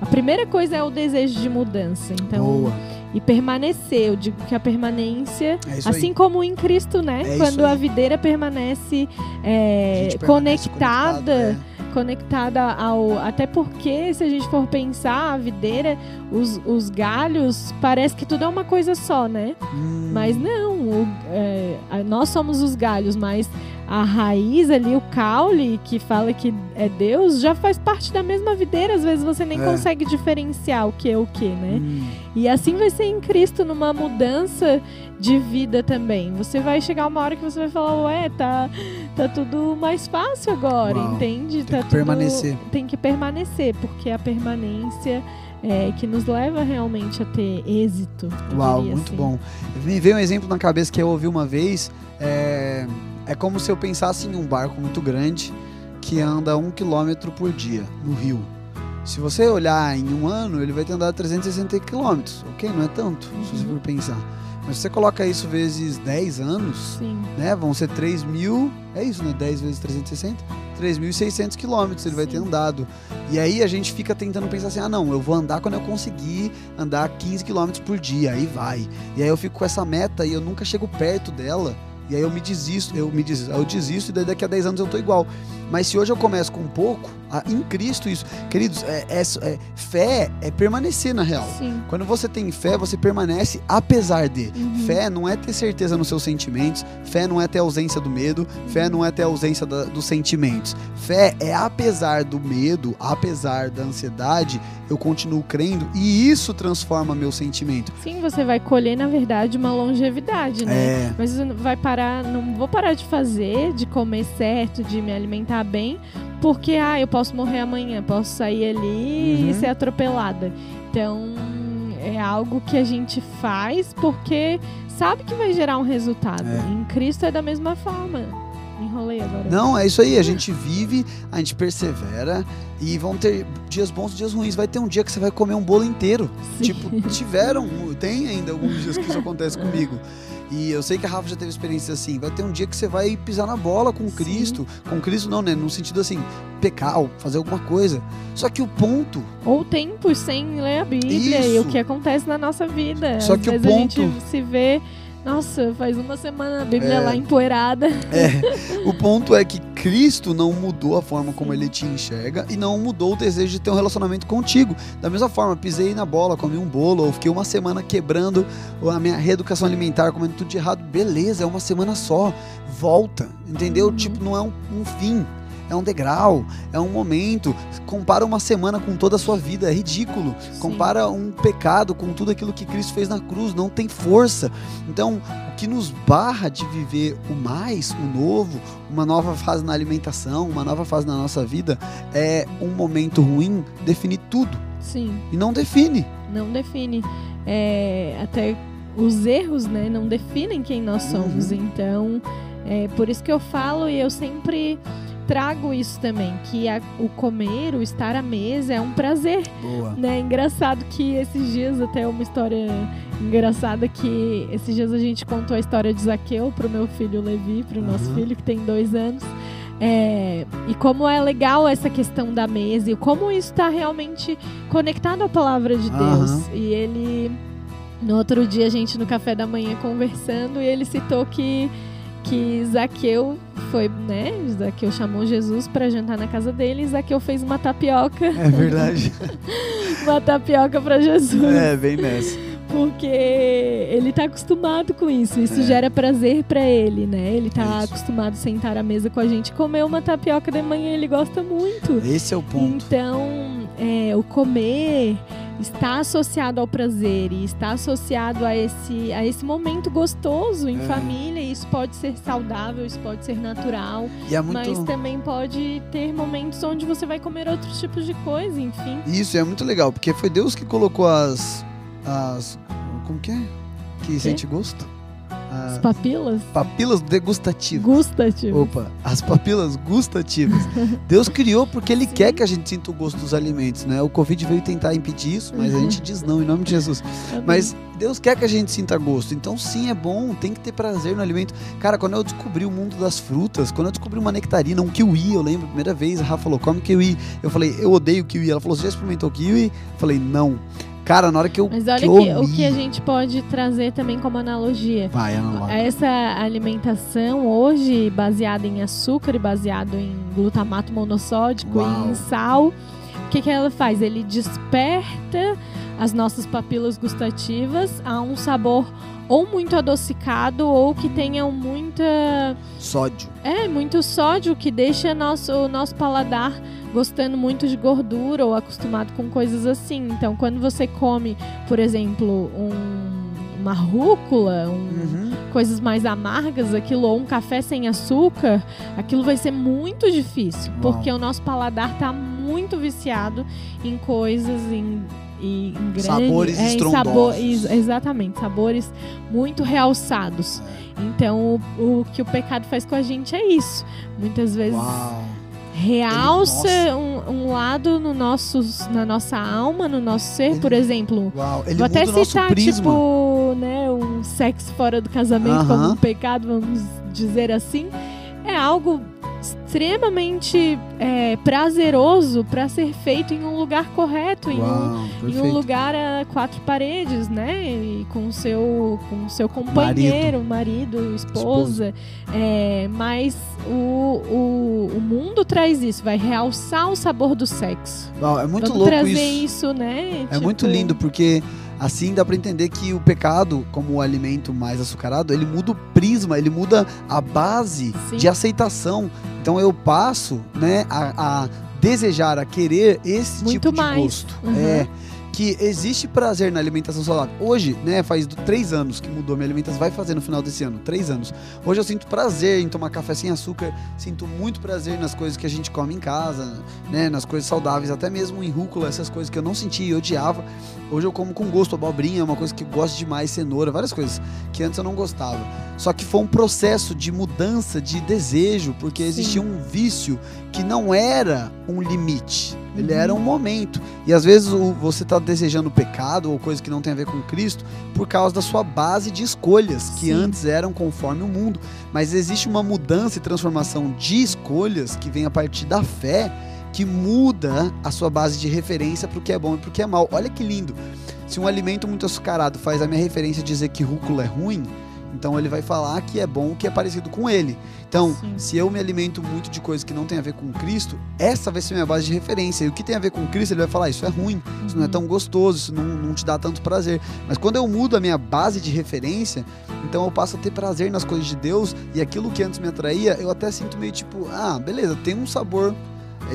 [SPEAKER 3] A primeira coisa é o desejo de mudança. Então,
[SPEAKER 2] Boa.
[SPEAKER 3] e permanecer. Eu digo que a permanência,
[SPEAKER 2] É
[SPEAKER 3] assim
[SPEAKER 2] aí.
[SPEAKER 3] como em Cristo, né?
[SPEAKER 2] É
[SPEAKER 3] Quando a videira permanece é, conectada
[SPEAKER 2] conectado,
[SPEAKER 3] conectada ao. Até porque, se a gente for pensar, a videira, os, os galhos, parece que tudo é uma coisa só, né?
[SPEAKER 2] Hum,
[SPEAKER 3] Mas não, o- é, nós somos os galhos, mas a raiz ali, o caule, que fala que é Deus, já faz parte da mesma videira. Às vezes você nem
[SPEAKER 2] É.
[SPEAKER 3] consegue diferenciar o que é o que, né?
[SPEAKER 2] Hum,
[SPEAKER 3] E assim vai ser em Cristo, numa mudança de vida também. Você vai chegar uma hora que você vai falar, ué, tá, tá tudo mais fácil agora,
[SPEAKER 2] Uau.
[SPEAKER 3] entende?
[SPEAKER 2] Tem
[SPEAKER 3] tá
[SPEAKER 2] que permanecer.
[SPEAKER 3] Tem que permanecer, porque a permanência é que nos leva realmente a ter êxito.
[SPEAKER 2] Uau, muito
[SPEAKER 3] assim.
[SPEAKER 2] bom. Me veio um exemplo na cabeça que eu ouvi uma vez. É, é como se eu pensasse em um barco muito grande que anda um quilômetro por dia no rio. Se você olhar em um ano, ele vai ter andado 360 quilômetros. Ok? Não é tanto, se você
[SPEAKER 3] Uhum.
[SPEAKER 2] for pensar. Mas se você coloca isso vezes 10 anos,
[SPEAKER 3] Sim.
[SPEAKER 2] né? Vão ser 3 mil. É isso, né? 10 vezes 360? 3.600 quilômetros ele vai ter
[SPEAKER 3] Sim.
[SPEAKER 2] andado. E aí a gente fica tentando pensar assim: ah, não, eu vou andar quando eu conseguir andar 15 quilômetros por dia. Aí vai. E aí eu fico com essa meta e eu nunca chego perto dela. E aí eu me desisto, eu me desisto, eu desisto e daí daqui a 10 anos eu tô igual. Mas se hoje eu começo com um pouco, ah, em Cristo isso. Queridos, é, é- é- fé é permanecer na real.
[SPEAKER 3] Sim.
[SPEAKER 2] Quando você tem fé, você permanece apesar de.
[SPEAKER 3] Uhum.
[SPEAKER 2] Fé não é ter certeza nos seus sentimentos, fé não é ter ausência do medo, fé não é ter ausência da- dos sentimentos. Fé é apesar do medo, apesar da ansiedade, eu continuo crendo e isso transforma meu sentimento.
[SPEAKER 3] Sim, você vai colher, na verdade, uma longevidade, né?
[SPEAKER 2] É,
[SPEAKER 3] Mas vai parar, não vou parar de fazer, de comer certo, de me alimentar bem, porque ah, eu posso morrer amanhã, posso sair ali
[SPEAKER 2] Uhum.
[SPEAKER 3] e ser atropelada. Então, é algo que a gente faz porque sabe que vai gerar um resultado.
[SPEAKER 2] É.
[SPEAKER 3] Em Cristo é da mesma forma. Me enrolei agora.
[SPEAKER 2] não, é isso aí, a gente vive, a gente persevera e vão ter dias bons e dias ruins. Vai ter um dia que você vai comer um bolo inteiro.
[SPEAKER 3] Sim.
[SPEAKER 2] Tipo, tiveram, tem ainda alguns dias que isso acontece comigo. E eu sei que a Rafa já teve experiência assim. Vai ter um dia que você vai pisar na bola com
[SPEAKER 3] Sim.
[SPEAKER 2] Cristo. Com Cristo não, né? No sentido assim, pecar, ou fazer alguma coisa. Só que o ponto,
[SPEAKER 3] Ou tempos sem ler a Bíblia e
[SPEAKER 2] Isso.
[SPEAKER 3] o que acontece na nossa vida.
[SPEAKER 2] Só
[SPEAKER 3] Às
[SPEAKER 2] que o
[SPEAKER 3] vezes a gente
[SPEAKER 2] ponto-
[SPEAKER 3] se vê, nossa, faz uma semana a Bíblia
[SPEAKER 2] É.
[SPEAKER 3] lá empoeirada.
[SPEAKER 2] é, o ponto é que Cristo não mudou a forma como ele te enxerga e não mudou o desejo de ter um relacionamento contigo. Da mesma forma, pisei na bola, comi um bolo, ou fiquei uma semana quebrando a minha reeducação alimentar, comendo tudo de errado. Beleza, é uma semana só. Volta, entendeu?
[SPEAKER 3] Uhum.
[SPEAKER 2] Tipo, não é um, um fim. É um degrau, é um momento. Compara uma semana com toda a sua vida, é ridículo. Compara um pecado com tudo aquilo que Cristo fez na cruz, não tem força. Então, o que nos barra de viver o mais, o novo, uma nova fase na alimentação, uma nova fase na nossa vida, é um momento ruim definir tudo.
[SPEAKER 3] Sim.
[SPEAKER 2] E não define.
[SPEAKER 3] não define é, até os erros, né? Não definem quem nós somos.
[SPEAKER 2] Uhum.
[SPEAKER 3] Então, é por isso que eu falo e eu sempre trago isso também, que a- o comer, o estar à mesa é um prazer,
[SPEAKER 2] Boa.
[SPEAKER 3] né? Engraçado que esses dias até uma história engraçada que esses dias a gente contou a história de Zaqueu pro meu filho Levi, pro nosso
[SPEAKER 2] Uhum.
[SPEAKER 3] filho que tem dois anos. É, e como é legal essa questão da mesa e como isso está realmente conectado à palavra de Deus.
[SPEAKER 2] Aham.
[SPEAKER 3] E ele, no outro dia, a gente no café da manhã conversando, e ele citou que, que Zaqueu foi, né? Zaqueu chamou Jesus para jantar na casa dele e Zaqueu fez uma tapioca,
[SPEAKER 2] É verdade.
[SPEAKER 3] uma tapioca para Jesus.
[SPEAKER 2] é, bem nessa.
[SPEAKER 3] Porque ele tá acostumado com isso. Isso
[SPEAKER 2] É.
[SPEAKER 3] gera prazer pra ele, né? Ele tá
[SPEAKER 2] Isso.
[SPEAKER 3] acostumado a sentar à mesa com a gente, comer uma tapioca de manhã, ele gosta muito.
[SPEAKER 2] Esse é o ponto.
[SPEAKER 3] Então, é, o comer está associado ao prazer e está associado a esse, a esse momento gostoso em
[SPEAKER 2] É.
[SPEAKER 3] família. Isso pode ser saudável, isso pode ser natural,
[SPEAKER 2] é muito.
[SPEAKER 3] mas também pode ter momentos onde você vai comer outros tipos de coisa, enfim.
[SPEAKER 2] Isso é muito legal, porque foi Deus que colocou as. as como que é? Que sente gosto?
[SPEAKER 3] As
[SPEAKER 2] As
[SPEAKER 3] papilas
[SPEAKER 2] papilas degustativas.
[SPEAKER 3] gustativas.
[SPEAKER 2] Opa, as papilas gustativas. Deus criou porque Ele
[SPEAKER 3] Sim.
[SPEAKER 2] quer que a gente sinta o gosto dos alimentos, né? O Covid veio tentar impedir isso, mas a
[SPEAKER 3] Uhum.
[SPEAKER 2] gente diz não em nome de Jesus.
[SPEAKER 3] Amém.
[SPEAKER 2] Mas Deus quer que a gente sinta gosto. Então, sim, é bom, tem que ter prazer no alimento. Cara, quando eu descobri o mundo das frutas, quando eu descobri uma nectarina, um kiwi, eu lembro, a primeira vez, a Rafa falou, come kiwi. Eu falei, eu odeio kiwi. Ela falou, você já experimentou kiwi? Eu falei, não. Cara, na hora que eu
[SPEAKER 3] Mas olha
[SPEAKER 2] que
[SPEAKER 3] que,
[SPEAKER 2] eu
[SPEAKER 3] o que a gente pode trazer também como analogia.
[SPEAKER 2] Vai, Ana Laura.
[SPEAKER 3] Essa alimentação hoje baseada em açúcar e baseado em glutamato monossódico
[SPEAKER 2] Uau.
[SPEAKER 3] e em sal, que, que ela faz? Ele desperta as nossas papilas gustativas a um sabor ou muito adocicado ou que tenha muita
[SPEAKER 2] Sódio.
[SPEAKER 3] é muito sódio que deixa nosso, o nosso paladar gostando muito de gordura ou acostumado com coisas assim. Então, quando você come, por exemplo, um- uma rúcula, um-
[SPEAKER 2] Uhum.
[SPEAKER 3] coisas mais amargas, aquilo ou um café sem açúcar, aquilo vai ser muito difícil,
[SPEAKER 2] Uau.
[SPEAKER 3] porque o nosso paladar tá muito viciado em coisas em em grande,
[SPEAKER 2] Sabores
[SPEAKER 3] é, em
[SPEAKER 2] estrondosos.
[SPEAKER 3] sabor- ex- exatamente, sabores muito realçados. Então, o, o que o pecado faz com a gente é isso. Muitas vezes
[SPEAKER 2] Uau.
[SPEAKER 3] realça
[SPEAKER 2] Ele-
[SPEAKER 3] um, um lado no nossos, na nossa alma, no nosso ser,
[SPEAKER 2] Ele-
[SPEAKER 3] por exemplo.
[SPEAKER 2] Uau. Ele
[SPEAKER 3] Vou até
[SPEAKER 2] nosso
[SPEAKER 3] citar, tipo, né, um sexo fora do casamento como
[SPEAKER 2] Aham.
[SPEAKER 3] um pecado, vamos dizer assim. É algo extremamente é, prazeroso para ser feito em um lugar correto, em um,
[SPEAKER 2] Uau,
[SPEAKER 3] em um lugar a quatro paredes, né? E com o seu, com seu companheiro, marido, esposa. É, mas o, o, o mundo traz isso, vai realçar o sabor do sexo.
[SPEAKER 2] Uau, é muito
[SPEAKER 3] Vamos
[SPEAKER 2] louco
[SPEAKER 3] trazer
[SPEAKER 2] isso.
[SPEAKER 3] isso, né?
[SPEAKER 2] É muito
[SPEAKER 3] Tipo,
[SPEAKER 2] lindo porque assim dá pra entender que o pecado, como o alimento mais açucarado, ele muda o prisma, ele muda a base
[SPEAKER 3] Sim.
[SPEAKER 2] de aceitação. Então eu passo, né, a, a desejar, a querer esse
[SPEAKER 3] Muito
[SPEAKER 2] tipo de
[SPEAKER 3] mais.
[SPEAKER 2] gosto.
[SPEAKER 3] Uhum.
[SPEAKER 2] É que existe prazer na alimentação saudável. Hoje, né, faz três anos que mudou minha alimentação, vai fazer no final desse ano, três anos. Hoje eu sinto prazer em tomar café sem açúcar, sinto muito prazer nas coisas que a gente come em casa, né, nas coisas saudáveis, até mesmo em rúcula, essas coisas que eu não sentia e odiava. Hoje eu como com gosto, abobrinha é uma coisa que eu gosto demais, cenoura, várias coisas que antes eu não gostava. Só que foi um processo de mudança de desejo, porque
[SPEAKER 3] Sim.
[SPEAKER 2] existia um vício que não era um limite, ele era um momento. E às vezes o- você está desejando pecado ou coisa que não tem a ver com Cristo por causa da sua base de escolhas, que
[SPEAKER 3] Sim.
[SPEAKER 2] antes eram conforme o mundo. Mas existe uma mudança e transformação de escolhas que vem a partir da fé, que muda a sua base de referência para o que é bom e para o que é mal. Olha que lindo. Se um alimento muito açucarado faz a minha referência dizer que rúcula é ruim, então ele vai falar que é bom o que é parecido com ele. Então,
[SPEAKER 3] Sim.
[SPEAKER 2] se eu me alimento muito de coisas que não tem a ver com Cristo, essa vai ser minha base de referência. E o que tem a ver com Cristo, ele vai falar: isso é ruim, isso não é
[SPEAKER 3] Uhum.
[SPEAKER 2] tão gostoso, isso não, não te dá tanto prazer. Mas quando eu mudo a minha base de referência, então eu passo a ter prazer nas coisas de Deus e aquilo que antes me atraía, eu até sinto meio tipo: ah, beleza, tem um sabor.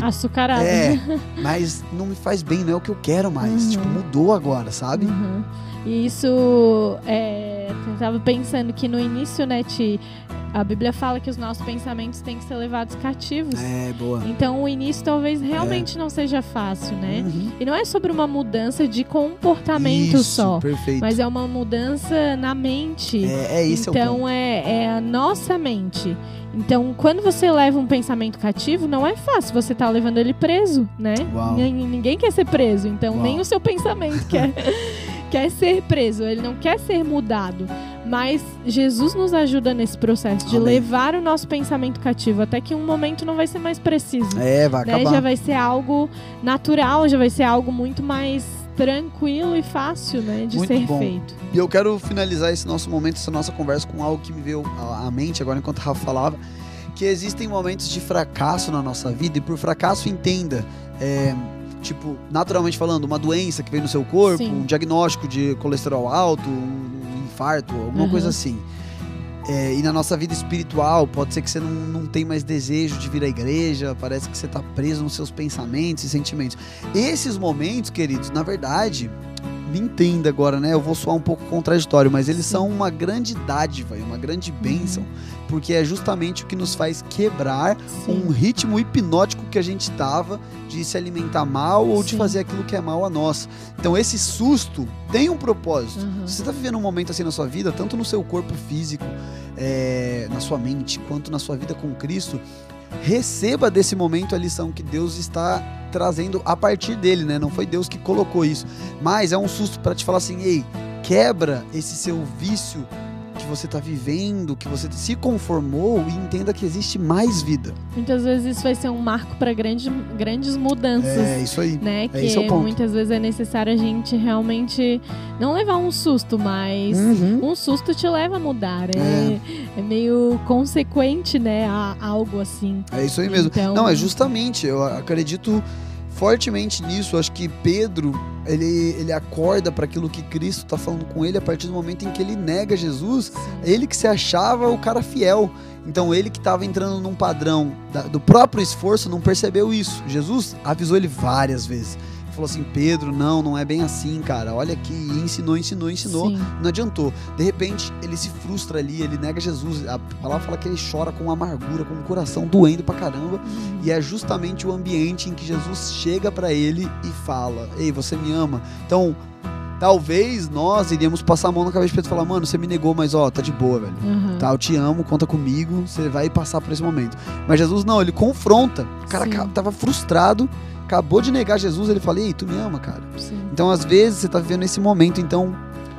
[SPEAKER 3] Açucarado.
[SPEAKER 2] É, mas não me faz bem, não é o que eu quero mais.
[SPEAKER 3] Uhum.
[SPEAKER 2] Tipo, mudou agora, sabe?
[SPEAKER 3] Uhum. E isso, é, eu tava pensando que no início, né, Ti, a Bíblia fala que os nossos pensamentos têm que ser levados cativos.
[SPEAKER 2] É, boa.
[SPEAKER 3] Então o início talvez realmente não seja fácil, né?
[SPEAKER 2] Uhum.
[SPEAKER 3] E não é sobre uma mudança de comportamento
[SPEAKER 2] Isso,
[SPEAKER 3] só,
[SPEAKER 2] Perfeito.
[SPEAKER 3] mas é uma mudança na mente.
[SPEAKER 2] É, é esse é
[SPEAKER 3] então é, é a nossa mente. Então, quando você leva um pensamento cativo, não é fácil você tá levando ele preso, né? Ninguém quer ser preso, então
[SPEAKER 2] Uau.
[SPEAKER 3] nem o seu pensamento quer, quer ser preso, ele não quer ser mudado. Mas Jesus nos ajuda nesse processo de
[SPEAKER 2] Amém.
[SPEAKER 3] levar o nosso pensamento cativo, até que um momento não vai ser mais preciso.
[SPEAKER 2] É, vai
[SPEAKER 3] né?
[SPEAKER 2] acabar.
[SPEAKER 3] Já vai ser algo natural, já vai ser algo muito mais tranquilo e fácil, né, de
[SPEAKER 2] Muito
[SPEAKER 3] ser
[SPEAKER 2] bom.
[SPEAKER 3] feito.
[SPEAKER 2] E eu quero finalizar esse nosso momento, essa nossa conversa com algo que me veio à mente agora enquanto o Rafa falava, que existem momentos de fracasso na nossa vida e por fracasso entenda, é, tipo, naturalmente falando, uma doença que veio no seu corpo,
[SPEAKER 3] Sim.
[SPEAKER 2] um diagnóstico de colesterol alto, um infarto, alguma
[SPEAKER 3] Uhum.
[SPEAKER 2] coisa assim. É, e na nossa vida espiritual, pode ser que você não, não tem mais desejo de vir à igreja, parece que você está preso nos seus pensamentos e sentimentos. Esses momentos, queridos, na verdade, me entenda agora, né? Eu vou soar um pouco contraditório, mas eles
[SPEAKER 3] Sim.
[SPEAKER 2] são uma grande dádiva e uma grande bênção, porque é justamente o que nos faz quebrar
[SPEAKER 3] Sim.
[SPEAKER 2] um ritmo hipnótico que a gente estava de se alimentar mal ou de
[SPEAKER 3] Sim.
[SPEAKER 2] fazer aquilo que é mal a nós. Então esse susto tem um propósito.
[SPEAKER 3] Uhum.
[SPEAKER 2] Se você está vivendo um momento assim na sua vida, tanto no seu corpo físico, é, na sua mente, quanto na sua vida com Cristo, receba desse momento a lição que Deus está trazendo a partir dele, né? Não foi Deus que colocou isso, mas é um susto para te falar assim, ei, quebra esse seu vício que você está vivendo, que você se conformou e entenda que existe mais vida.
[SPEAKER 3] Muitas vezes isso vai ser um marco para grandes, grandes mudanças.
[SPEAKER 2] É isso aí.
[SPEAKER 3] Né,
[SPEAKER 2] esse
[SPEAKER 3] que
[SPEAKER 2] é o ponto.
[SPEAKER 3] muitas vezes é necessário a gente realmente não levar um susto, mas
[SPEAKER 2] Uhum.
[SPEAKER 3] um susto te leva a mudar. É, é meio consequente, né, a algo assim.
[SPEAKER 2] É isso aí mesmo.
[SPEAKER 3] Então,
[SPEAKER 2] Não, é justamente, eu acredito fortemente nisso. Acho que Pedro, ele, ele acorda para aquilo que Cristo está falando com ele a partir do momento em que ele nega Jesus. Ele que se achava o cara fiel. Então ele que estava entrando num padrão da- do próprio esforço não percebeu isso. Jesus avisou ele várias vezes. Falou assim: Pedro, não, não é bem assim, cara. Olha aqui, e ensinou, ensinou, ensinou.
[SPEAKER 3] Sim.
[SPEAKER 2] Não adiantou. De repente, ele se frustra ali, ele nega Jesus. A palavra fala que ele chora com amargura, com o coração doendo pra caramba. E é justamente o ambiente em que Jesus chega pra ele e fala: Ei, você me ama? Então, talvez nós iríamos passar a mão na cabeça de Pedro e falar: Mano, você me negou, mas ó, tá de boa, velho.
[SPEAKER 3] Aham.
[SPEAKER 2] Tá, eu te amo, conta comigo, você vai passar por esse momento. Mas Jesus não, ele confronta. O cara
[SPEAKER 3] Sim.
[SPEAKER 2] tava frustrado, acabou de negar Jesus, ele fala: Ei, tu me ama, cara.
[SPEAKER 3] Sim.
[SPEAKER 2] Então, às vezes, você tá vivendo esse momento, então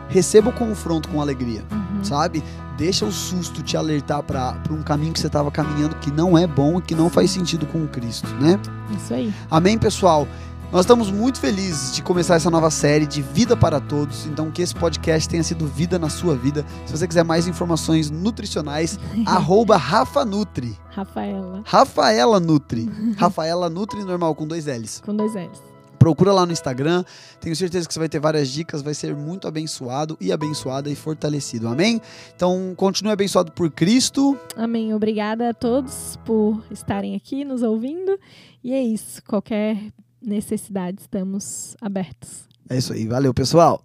[SPEAKER 2] receba o confronto com alegria,
[SPEAKER 3] Uhum.
[SPEAKER 2] sabe? Deixa o susto te alertar para um caminho que você estava caminhando que não é bom e que não faz sentido com o Cristo, né?
[SPEAKER 3] Isso aí.
[SPEAKER 2] Amém, pessoal? Nós estamos muito felizes de começar essa nova série de Vida para Todos. Então, que esse podcast tenha sido vida na sua vida. Se você quiser mais informações nutricionais, arroba Rafa Nutri.
[SPEAKER 3] Rafaela,
[SPEAKER 2] Rafaela Nutri. Rafaela Nutri normal, com dois L's.
[SPEAKER 3] com dois L's.
[SPEAKER 2] Procura lá no Instagram. Tenho certeza que você vai ter várias dicas, vai ser muito abençoado e abençoada e fortalecido. Amém? Então, continue abençoado por Cristo.
[SPEAKER 3] Amém. Obrigada a todos por estarem aqui nos ouvindo. E é isso. Qualquer necessidade, estamos abertos.
[SPEAKER 2] É isso aí. Valeu, pessoal.